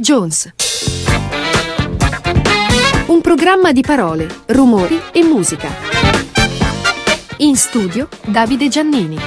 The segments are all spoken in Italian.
Jones. Un programma di parole, rumori e musica. In studio Davide Giannini.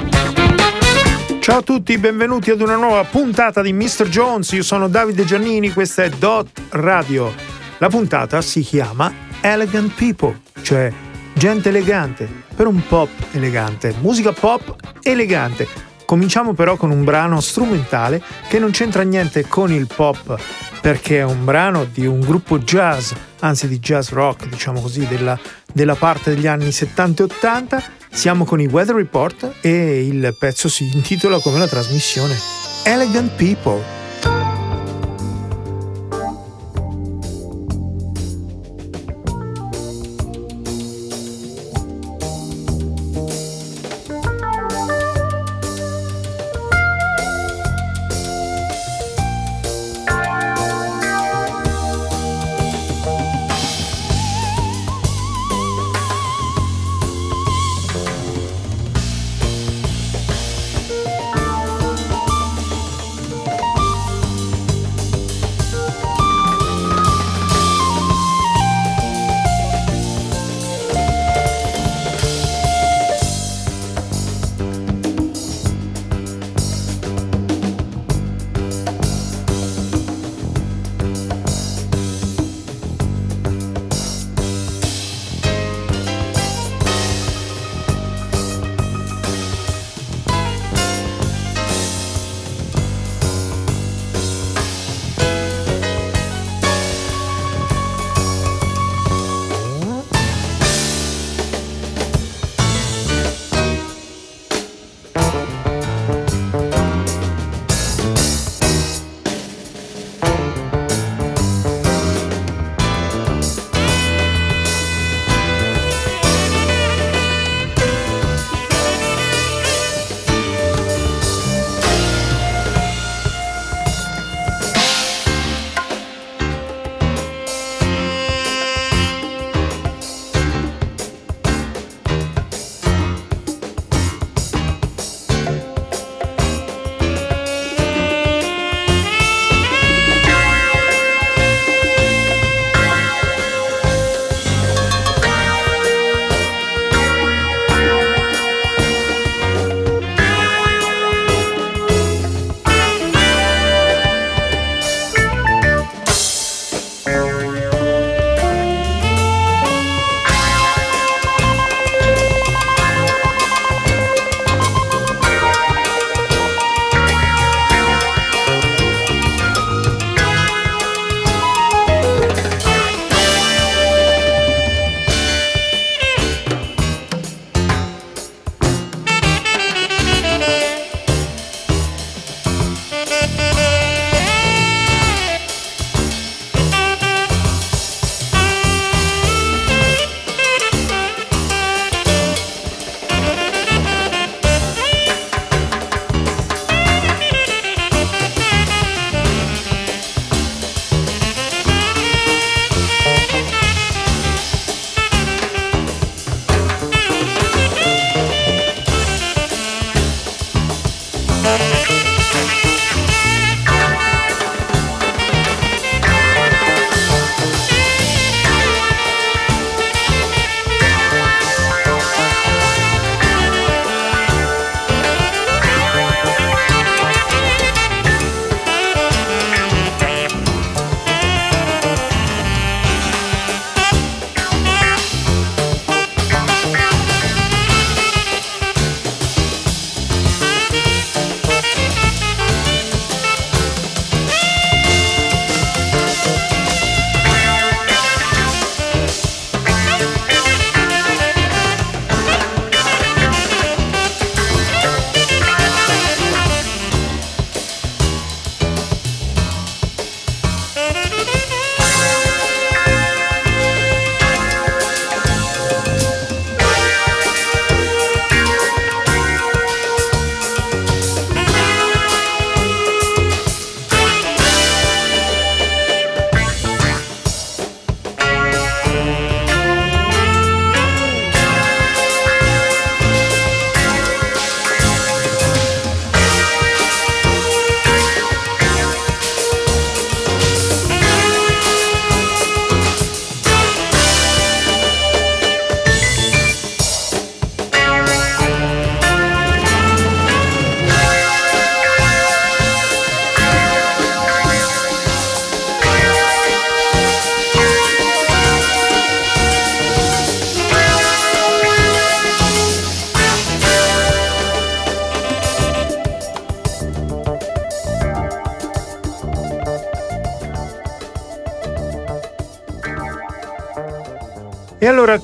Ciao a tutti, benvenuti ad una nuova puntata di Mr. Jones. Io sono Davide Giannini, questa è Dot Radio. La puntata si chiama Elegant People, cioè gente elegante, per un pop elegante, musica pop elegante. Cominciamo però con un brano strumentale che non c'entra niente con il pop perché è un brano di un gruppo jazz, anzi di jazz rock, diciamo così, della, della parte degli anni 70 e 80. Siamo con i Weather Report e il pezzo si intitola come la trasmissione Elegant People.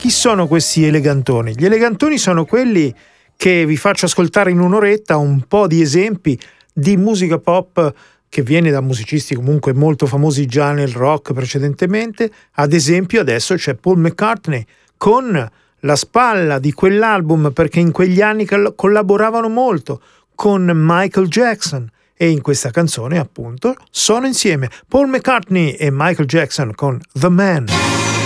Chi sono questi elegantoni? Gli elegantoni sono quelli che vi faccio ascoltare in un'oretta un po' di esempi di musica pop che viene da musicisti comunque molto famosi già nel rock precedentemente. Ad esempio adesso c'è Paul McCartney con la spalla di quell'album perché in quegli anni collaboravano molto con Michael Jackson e in questa canzone appunto sono insieme Paul McCartney e Michael Jackson con The Man.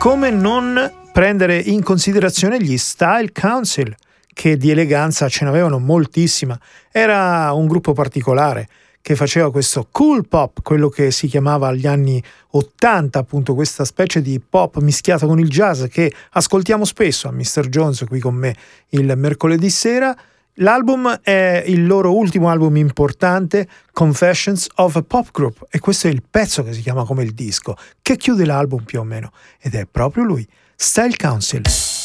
Come non prendere in considerazione gli Style Council, che di eleganza ce n'avevano moltissima. Era un gruppo particolare che faceva questo cool pop, quello che si chiamava agli anni 80, appunto questa specie di pop mischiato con il jazz che ascoltiamo spesso a Mr. Jones qui con me il mercoledì sera. L'album è il loro ultimo album importante, Confessions of a Pop Group, e questo è il pezzo che si chiama come il disco, che chiude l'album più o meno, ed è proprio lui, Style Council.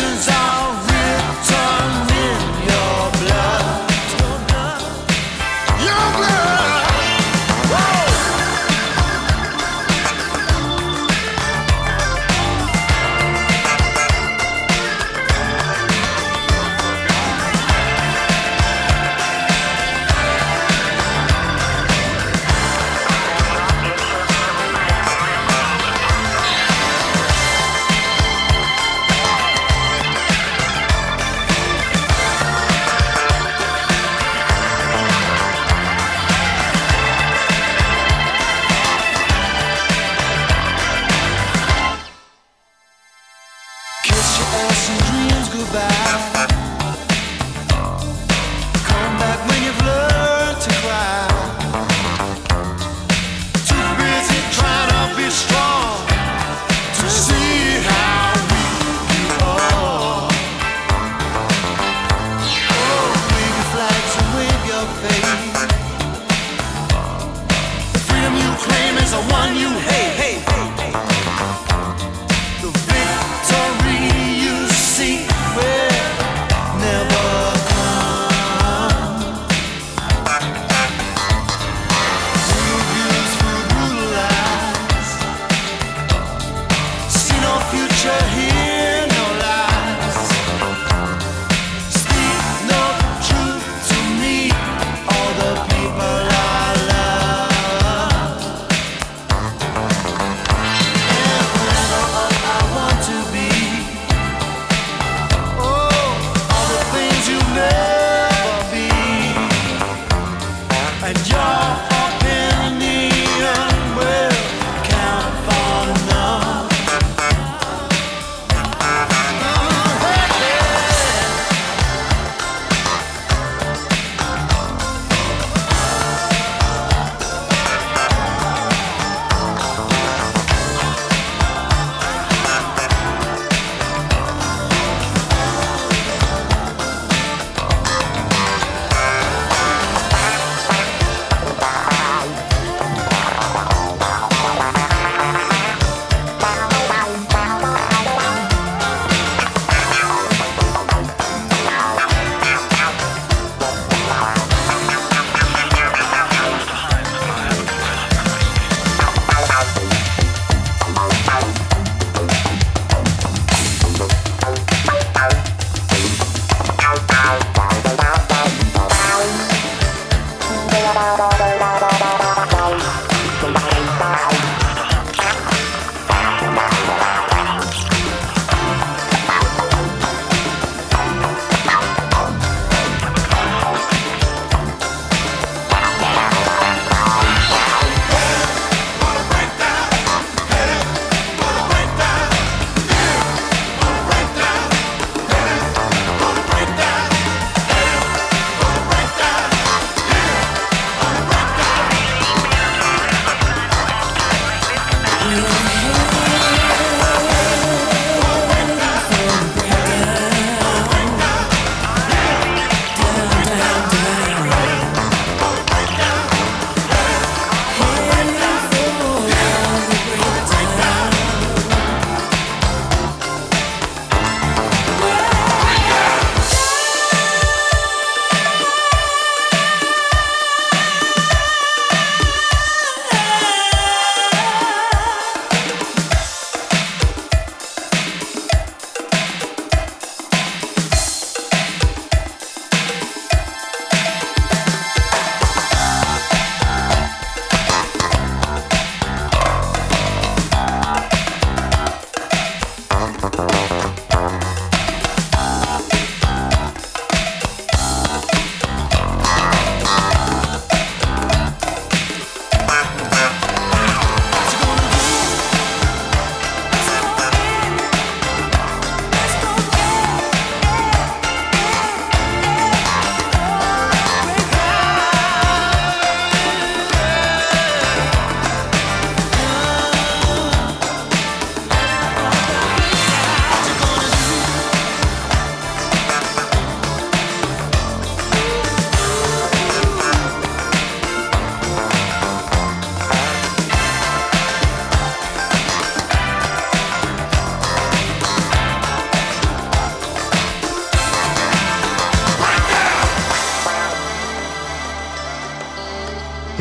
questions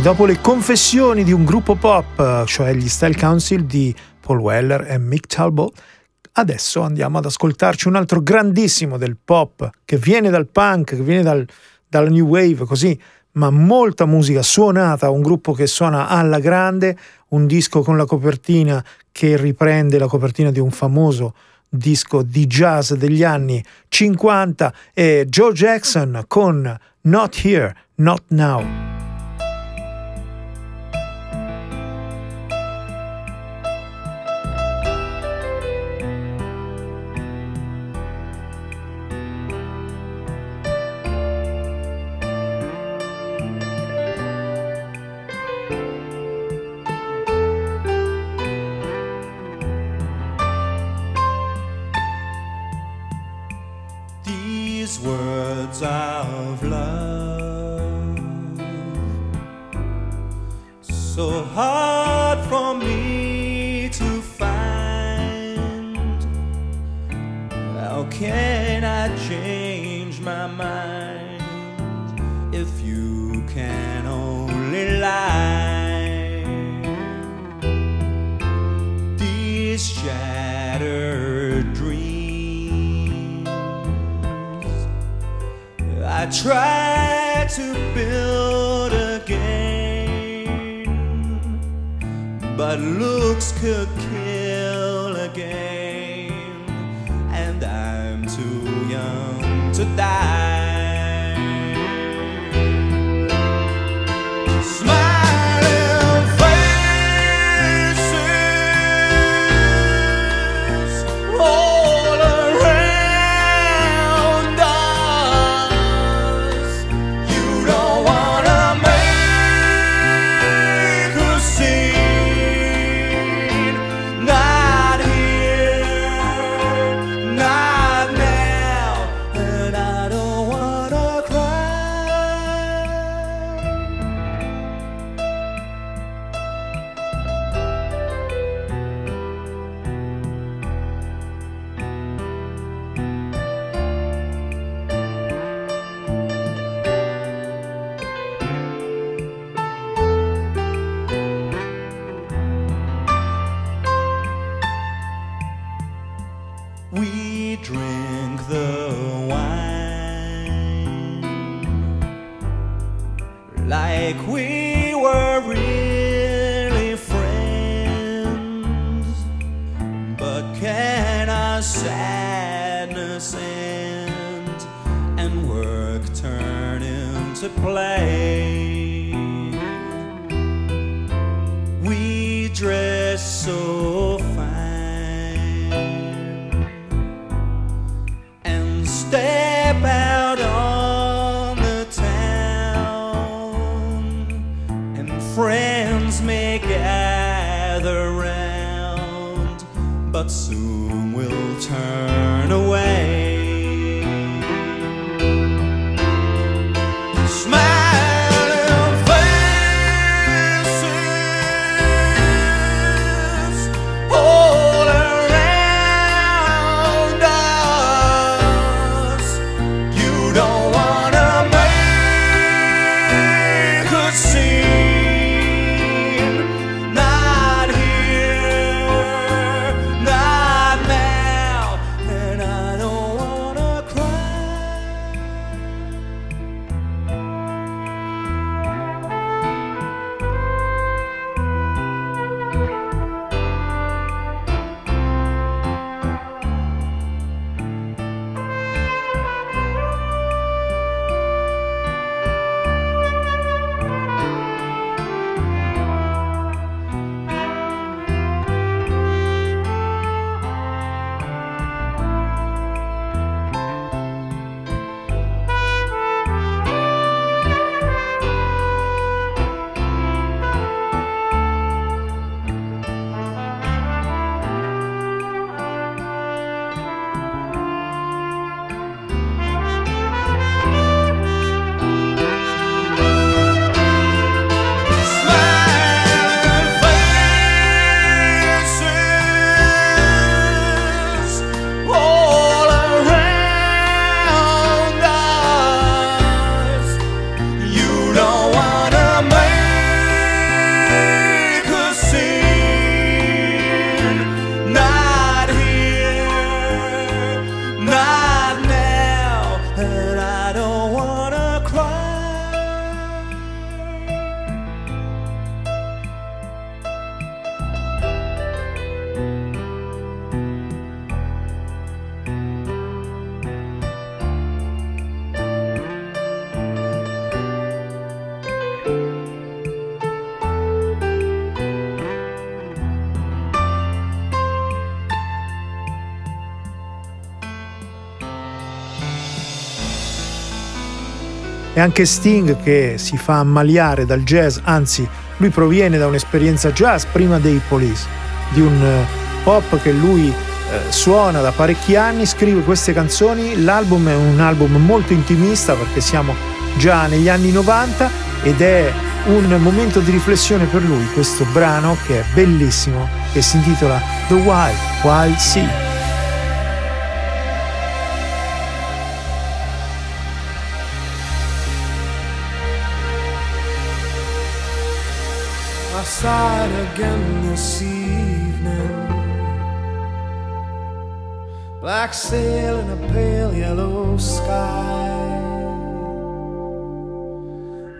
dopo le confessioni di un gruppo pop, cioè gli Style Council di Paul Weller e Mick Talbot, adesso andiamo ad ascoltarci un altro grandissimo del pop che viene dal punk, che viene dal, dalla new wave, così, ma molta musica suonata, un gruppo che suona alla grande, un disco con la copertina che riprende la copertina di un famoso disco di jazz degli anni 50 e Joe Jackson con Not Here, Not Now. can I change my mind if you can only lie? These shattered dreams, I try to build again, but looks could. die. friends may gather round, but soon will turn. E anche Sting che si fa ammaliare dal jazz, anzi lui proviene da un'esperienza jazz prima dei Police, di un eh, pop che lui eh, suona da parecchi anni, scrive queste canzoni, l'album è un album molto intimista perché siamo già negli anni 90 ed è un momento di riflessione per lui questo brano che è bellissimo e si intitola The Wild Wild Sea. I again this evening. Black sail in a pale yellow sky.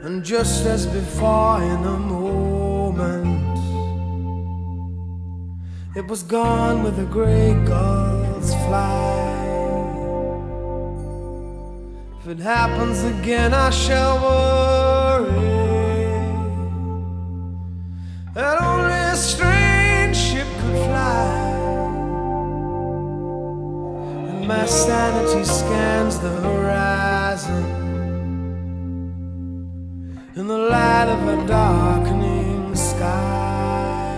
And just as before, in a moment, it was gone with the gray gulls fly. If it happens again, I shall worry that only a strange ship could fly. And my sanity scans the horizon in the light of a darkening sky.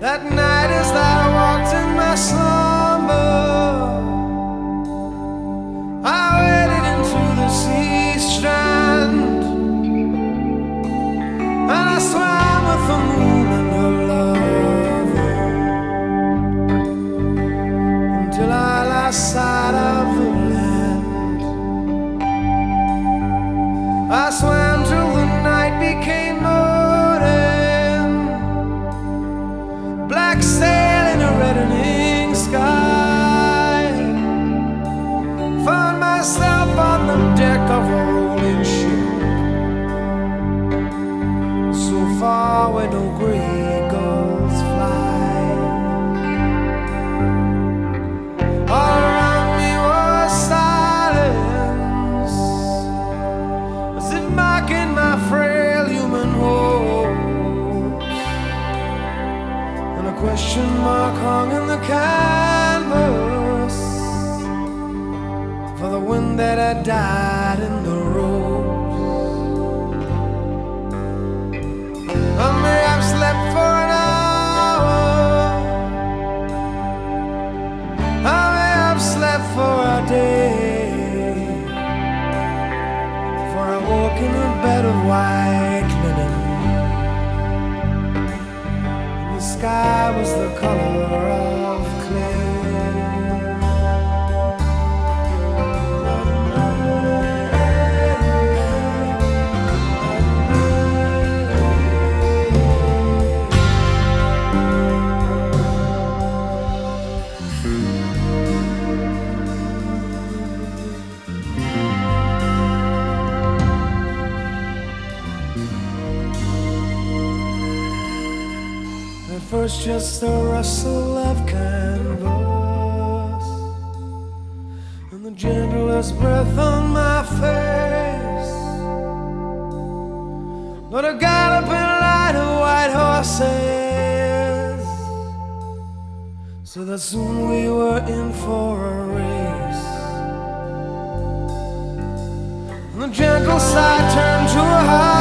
That night, as I walked in my slumber, I swam hung in the canvas for the wind that had died in the ropes. I may have slept for an hour. I may have slept for a day. For I woke in a bed of white sky was the color of first, just the rustle of canvas and the gentlest breath on my face. But a galloping line of white horses, so that soon we were in for a race. And the gentle sigh turned to a howling.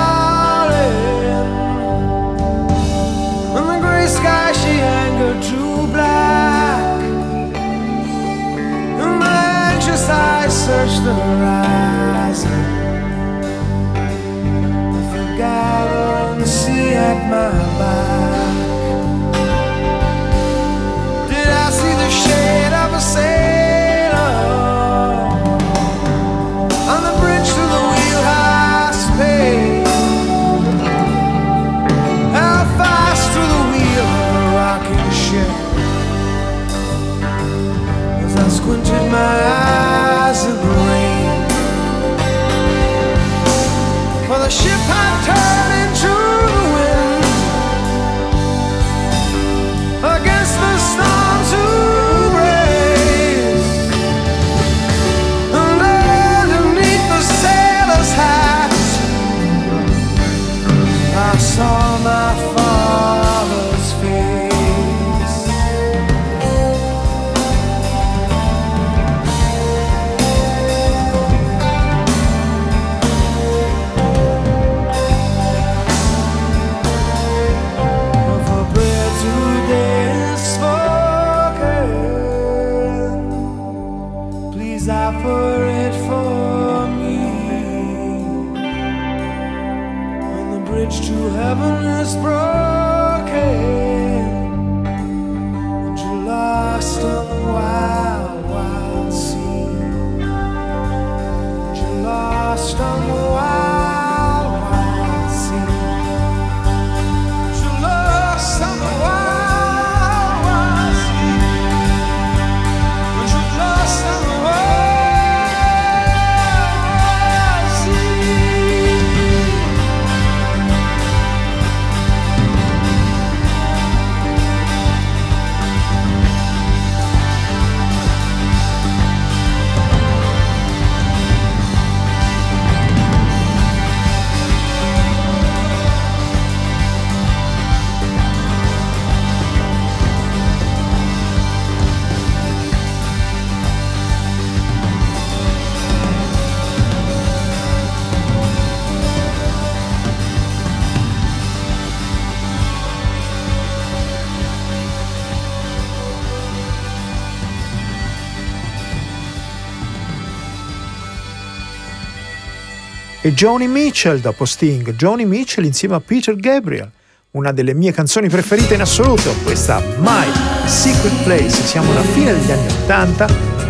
E Joni Mitchell dopo Sting, Joni Mitchell insieme a Peter Gabriel, una delle mie canzoni preferite in assoluto, questa My Secret Place, siamo alla fine degli anni 80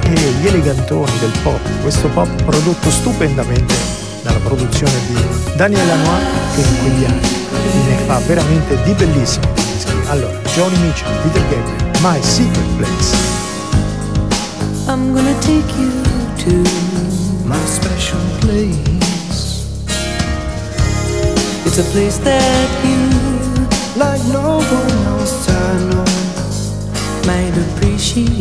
e gli elegantoni del pop, questo pop prodotto stupendamente dalla produzione di Daniel Lanois che in quegli anni ne fa veramente di bellissimi dischi. Allora, Joni Mitchell, Peter Gabriel, My Secret Place. I'm gonna take you to my special place. It's a place that you, like no one else I know, might appreciate.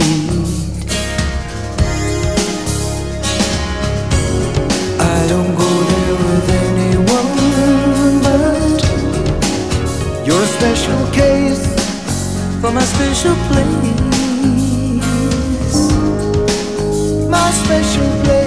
I don't go there with anyone but your special case for my special place. My special place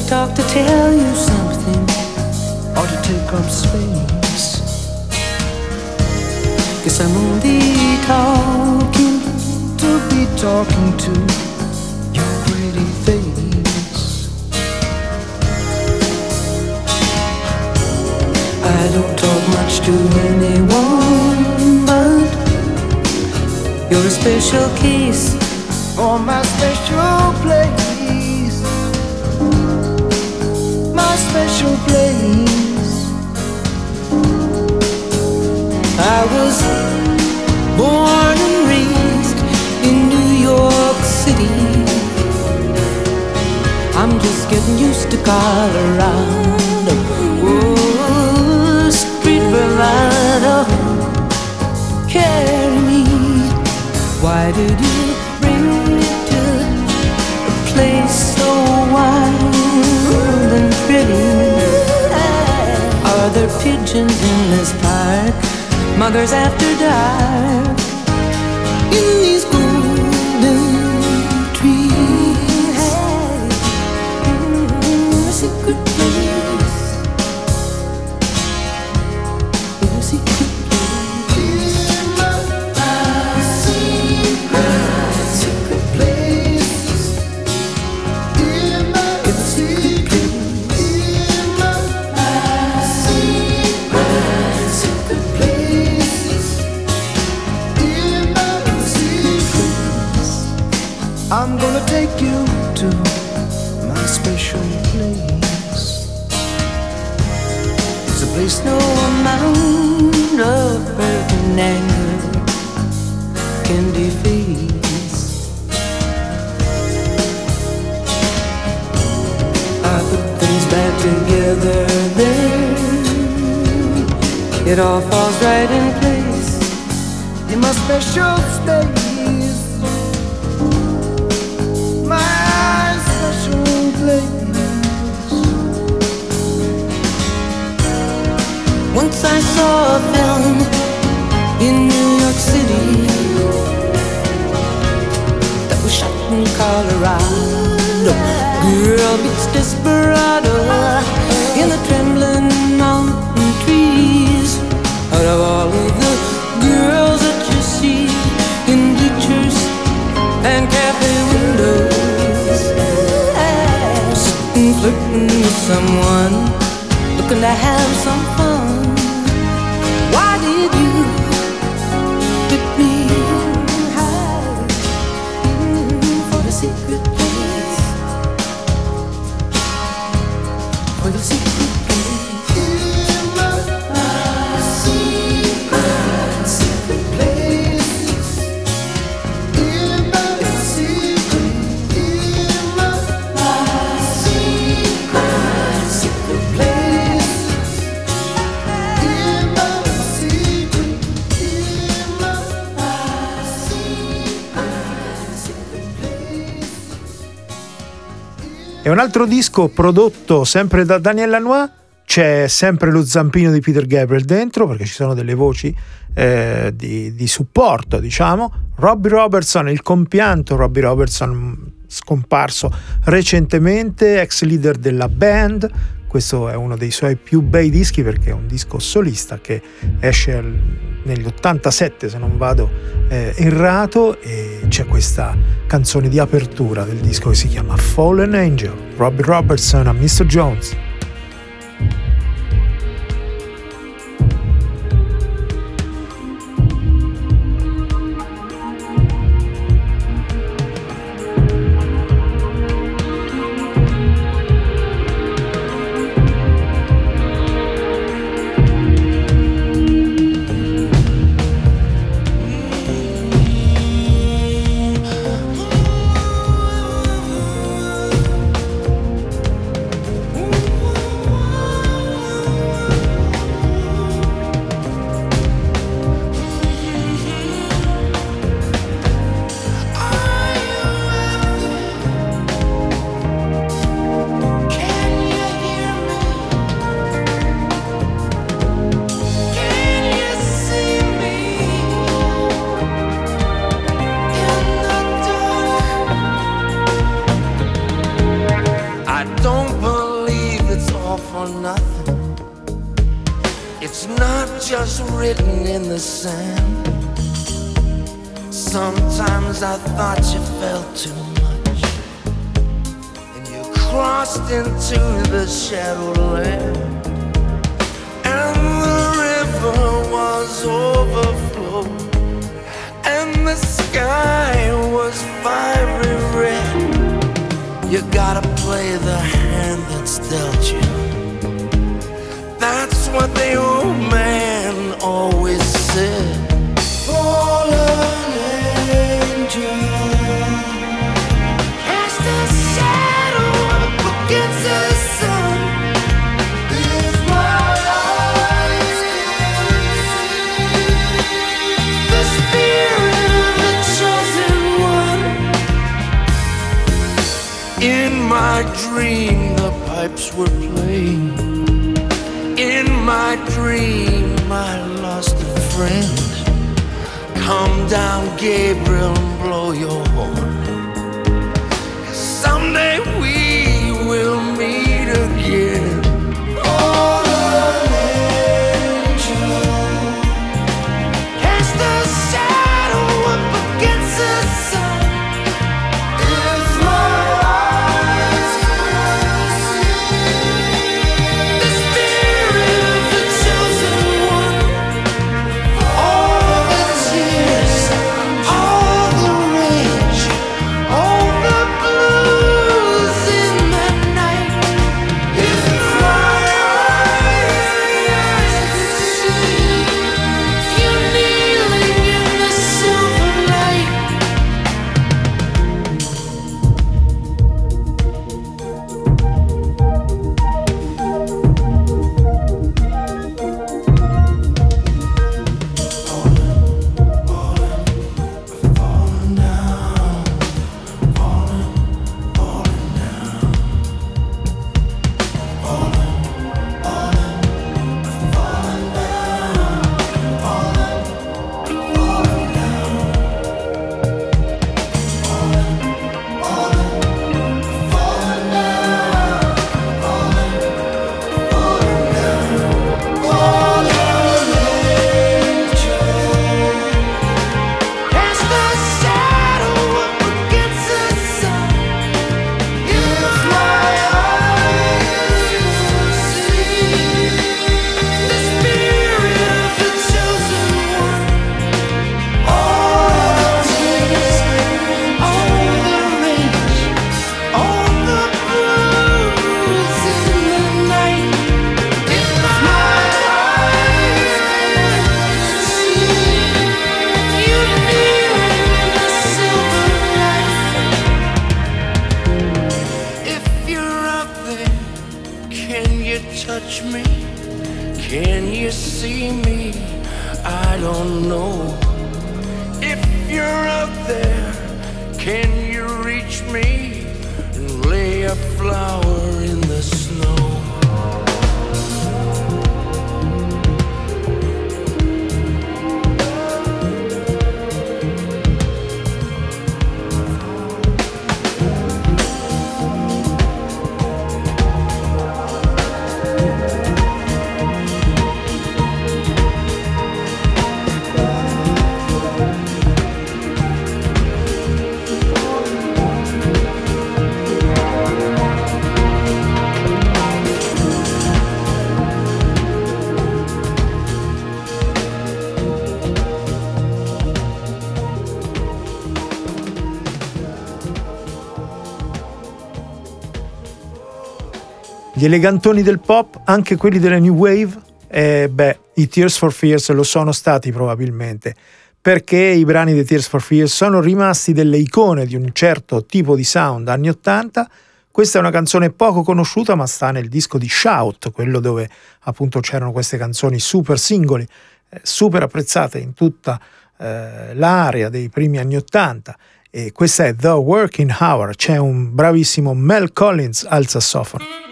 People talk to tell you something or to take up space. Guess I'm only talking to be talking to your pretty face. I don't talk much to anyone, but you're a special case for my special place. Special place. I was born and raised in New York City. I'm just getting used to Colorado. Oh, street bravado, pigeons in this park? Muggers after dark all falls right in place in my special space. someone looking to have some fun. altro disco prodotto sempre da Daniel Lanois c'è sempre lo zampino di Peter Gabriel dentro perché ci sono delle voci eh, di, di, supporto diciamo. Robbie Robertson il compianto Robbie Robertson mm, scomparso recentemente ex leader della band questo è uno dei suoi più bei dischi perché è un disco solista che esce negli 87 se non vado eh, errato e c'è questa canzone di apertura del disco che si chiama Fallen Angel, Robbie Robertson a Mr. Jones. Gli elegantoni del pop, anche quelli della New Wave, eh, beh, i Tears for Fears lo sono stati probabilmente, perché i brani dei Tears for Fears sono rimasti delle icone di un certo tipo di sound anni 80. Questa è una canzone poco conosciuta, ma sta nel disco di Shout, quello dove appunto c'erano queste canzoni super singoli, eh, super apprezzate in tutta eh, l'area dei primi anni 80. E questa è The Working Hour, c'è un bravissimo Mel Collins al sassofono.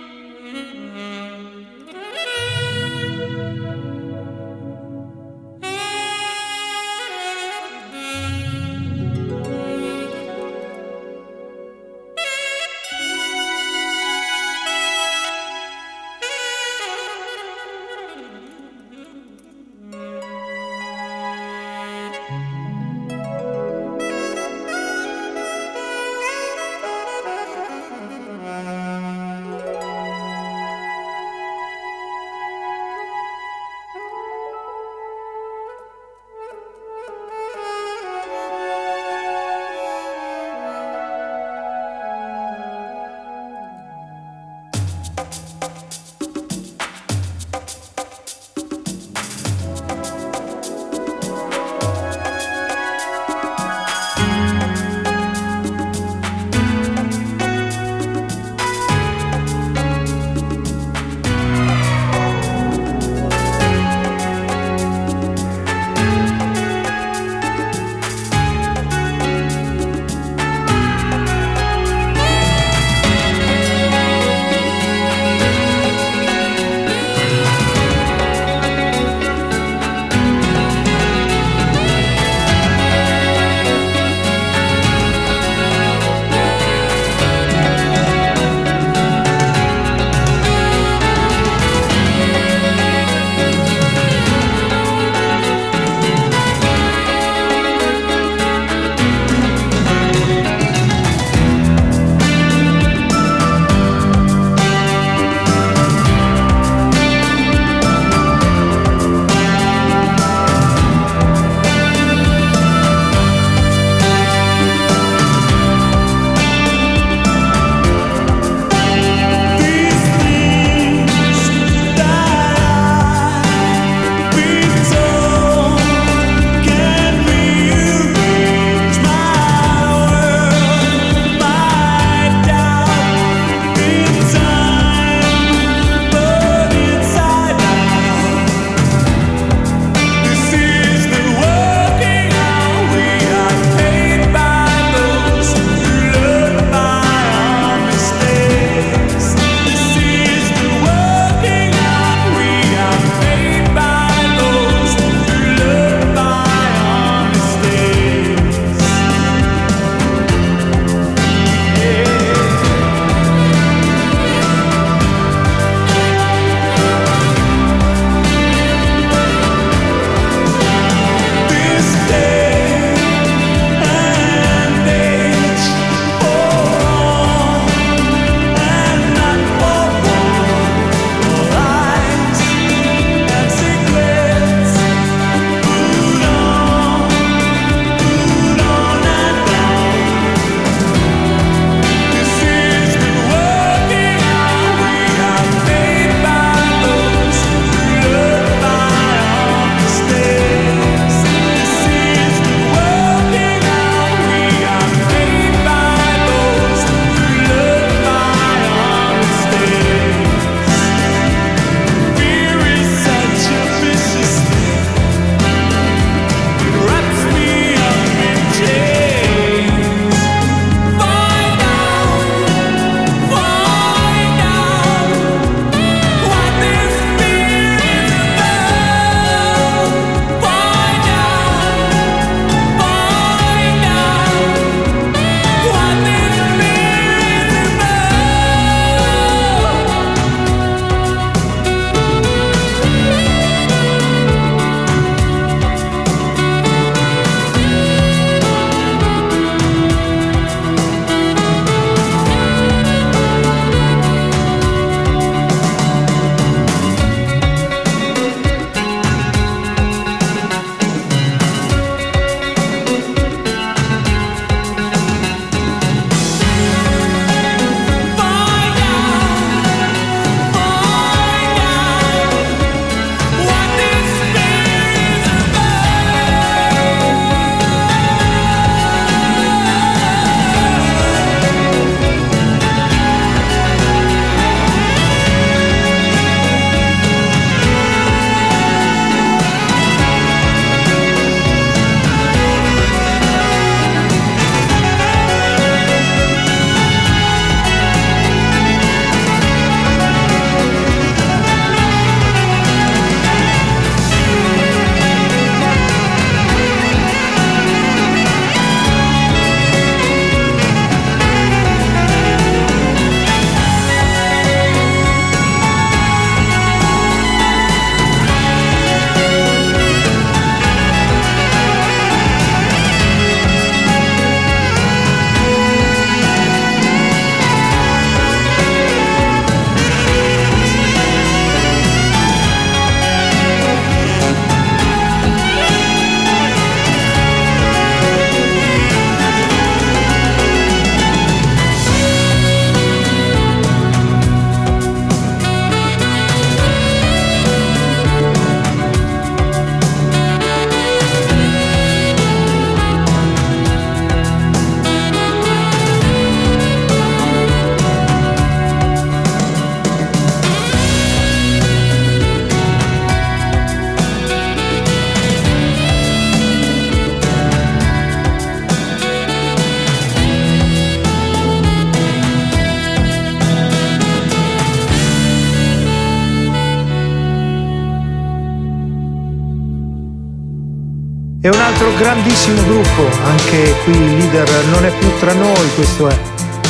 Gruppo, anche qui il leader non è più tra noi, questo è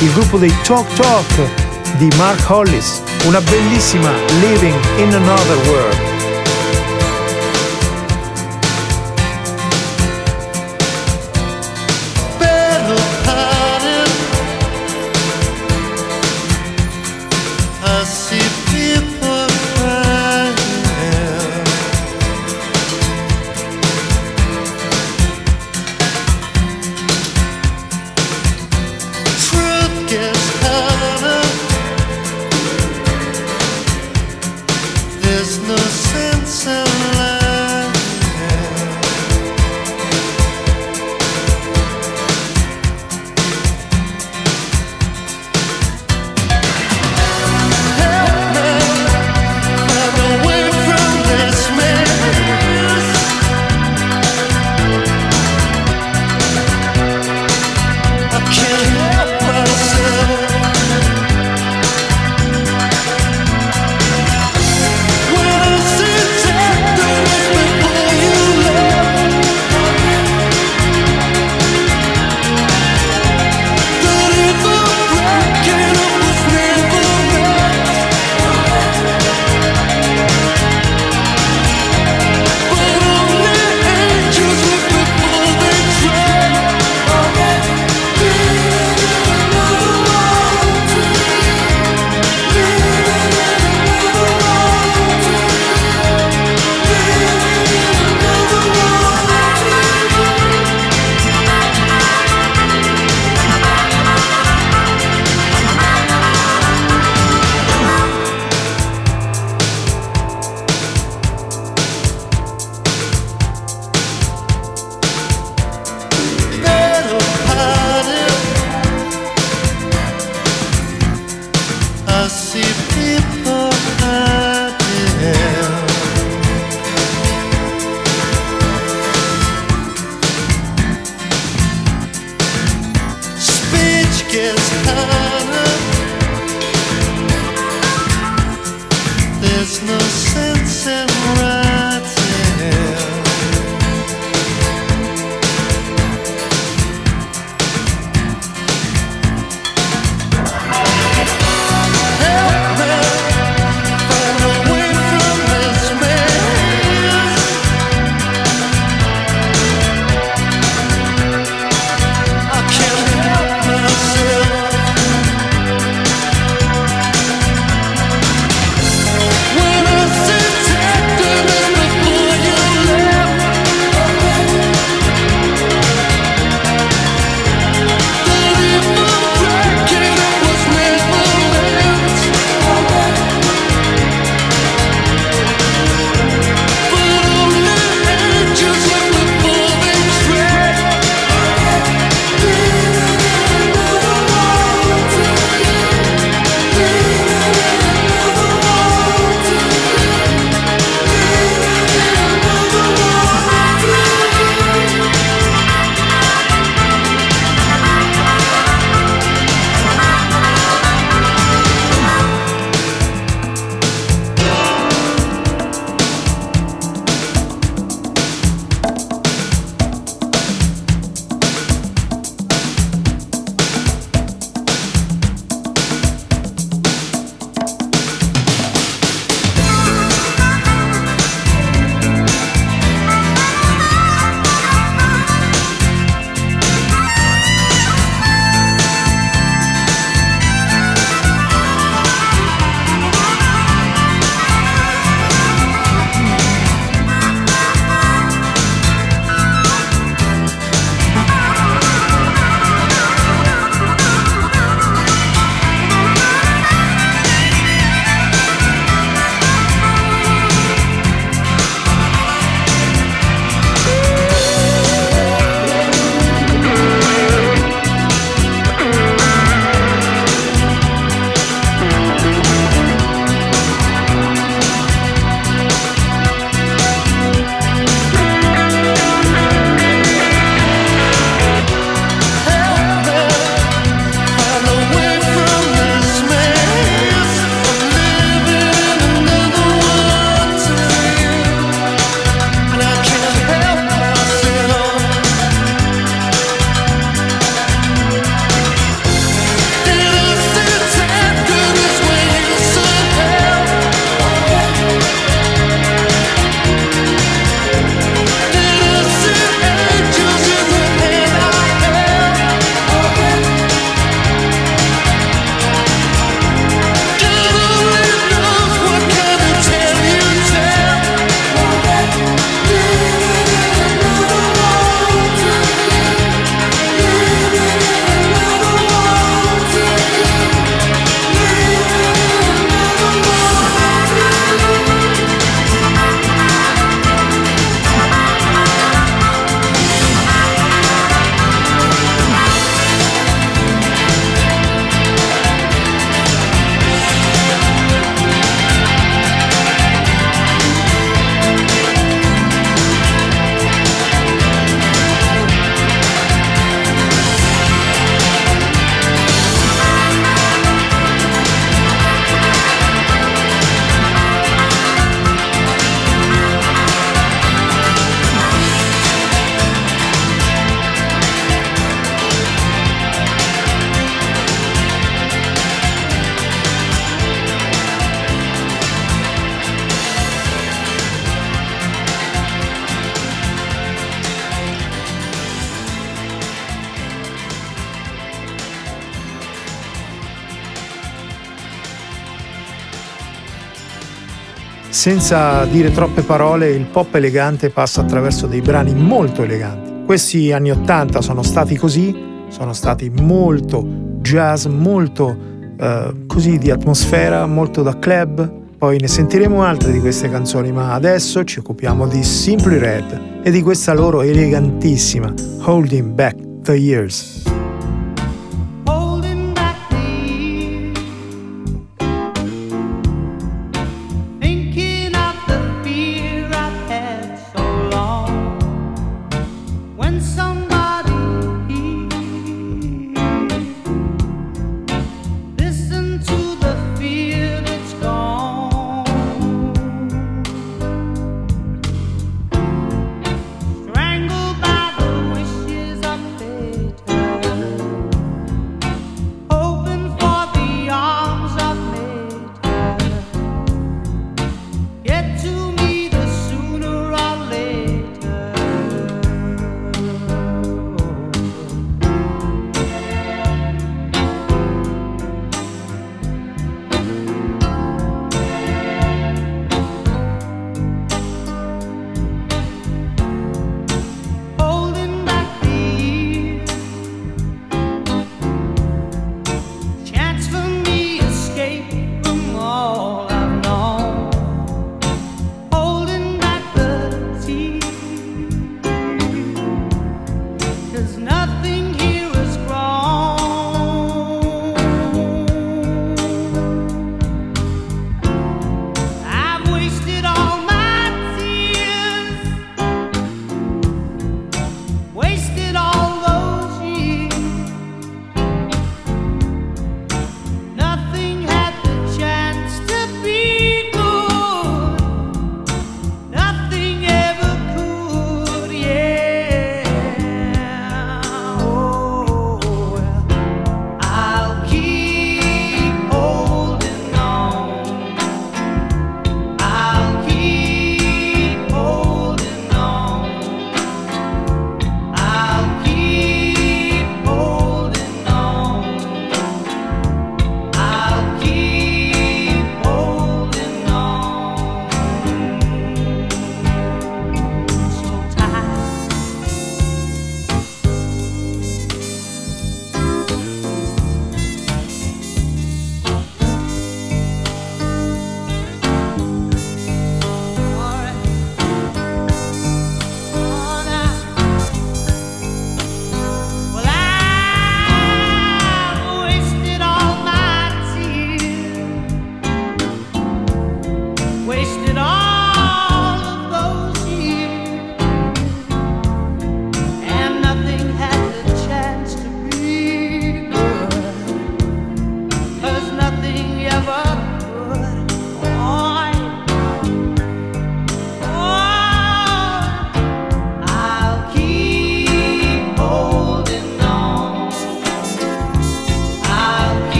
il gruppo dei Talk Talk di Mark Hollis, una bellissima Living in Another World. Senza dire troppe parole, il pop elegante passa attraverso dei brani molto eleganti. Questi anni 80 sono stati così, sono stati molto jazz, molto eh, così di atmosfera, molto da club. Poi ne sentiremo altre di queste canzoni, ma adesso ci occupiamo di Simply Red e di questa loro elegantissima Holding Back the Years.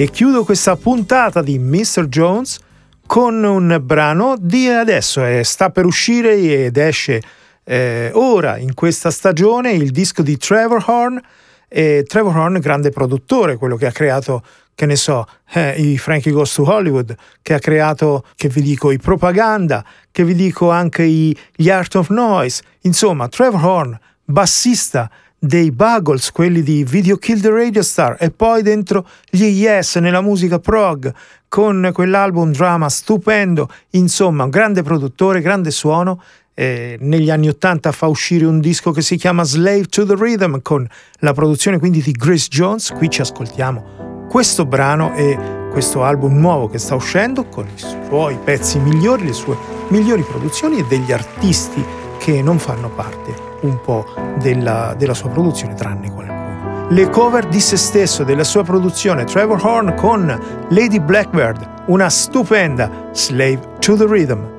E chiudo questa puntata di Mr. Jones con un brano di adesso, eh, sta per uscire ed esce eh, ora in questa stagione il disco di Trevor Horn. E Trevor Horn, grande produttore, quello che ha creato, che ne so, eh, i Frankie Goes to Hollywood, che ha creato, che vi dico, i Propaganda, che vi dico anche i, gli Art of Noise. Insomma, Trevor Horn, bassista dei Buggles, quelli di Video Kill the Radio Star, e poi dentro gli Yes nella musica prog, con quell'album drama stupendo, insomma, un grande produttore, grande suono, eh, negli anni 80 fa uscire un disco che si chiama Slave to the Rhythm con la produzione quindi di Grace Jones. Qui ci ascoltiamo questo brano e questo album nuovo che sta uscendo con i suoi pezzi migliori, le sue migliori produzioni e degli artisti che non fanno parte un po' della, della sua produzione tranne qualcuno. Le cover di se stesso della sua produzione Trevor Horn con Lady Blackbird, una stupenda Slave to the Rhythm.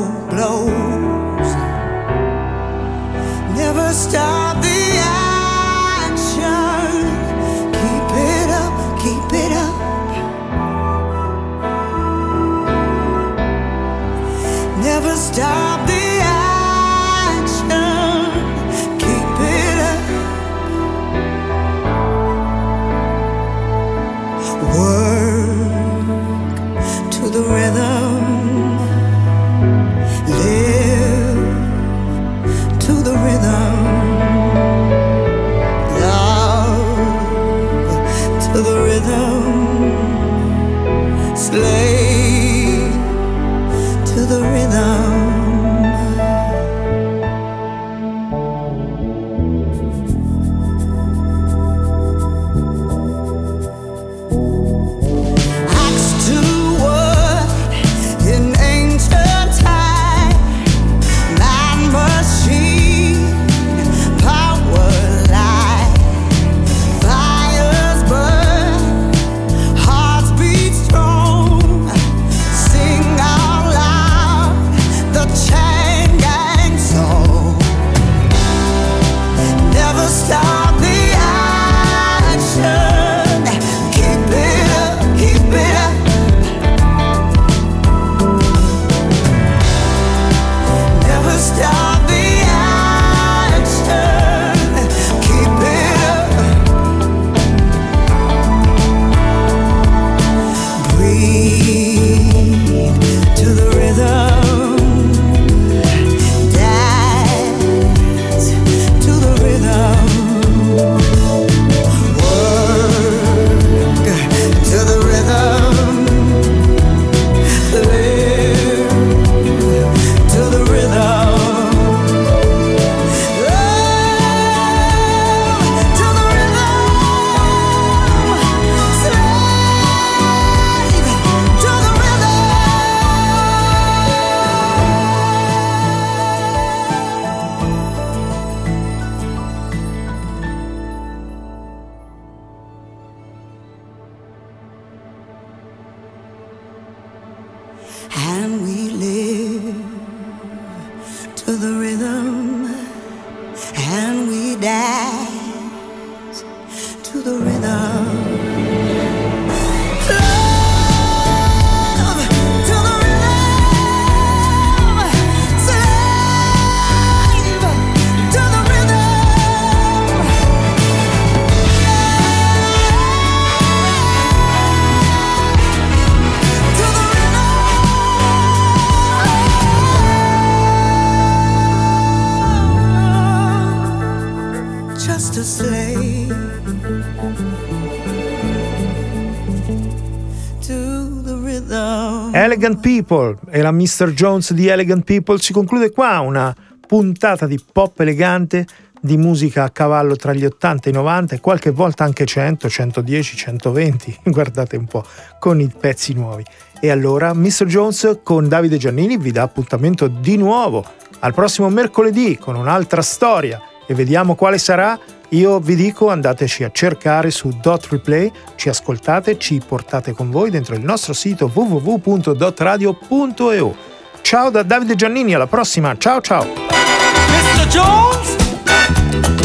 Elegant People e la Mr. Jones di Elegant People si conclude qua una puntata di pop elegante di musica a cavallo tra gli 80 e i 90 e qualche volta anche 100, 110, 120, guardate un po' con i pezzi nuovi. E allora Mr. Jones con Davide Giannini vi dà appuntamento di nuovo al prossimo mercoledì con un'altra storia e vediamo quale sarà. Io vi dico andateci a cercare su Dot Replay, ci ascoltate, ci portate con voi dentro il nostro sito www.dotradio.eu. Ciao da Davide Giannini, alla prossima, ciao ciao! Mr. Jones,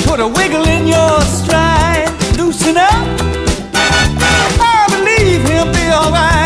put a wiggle in your stride, loosen up. I believe he'll be alright.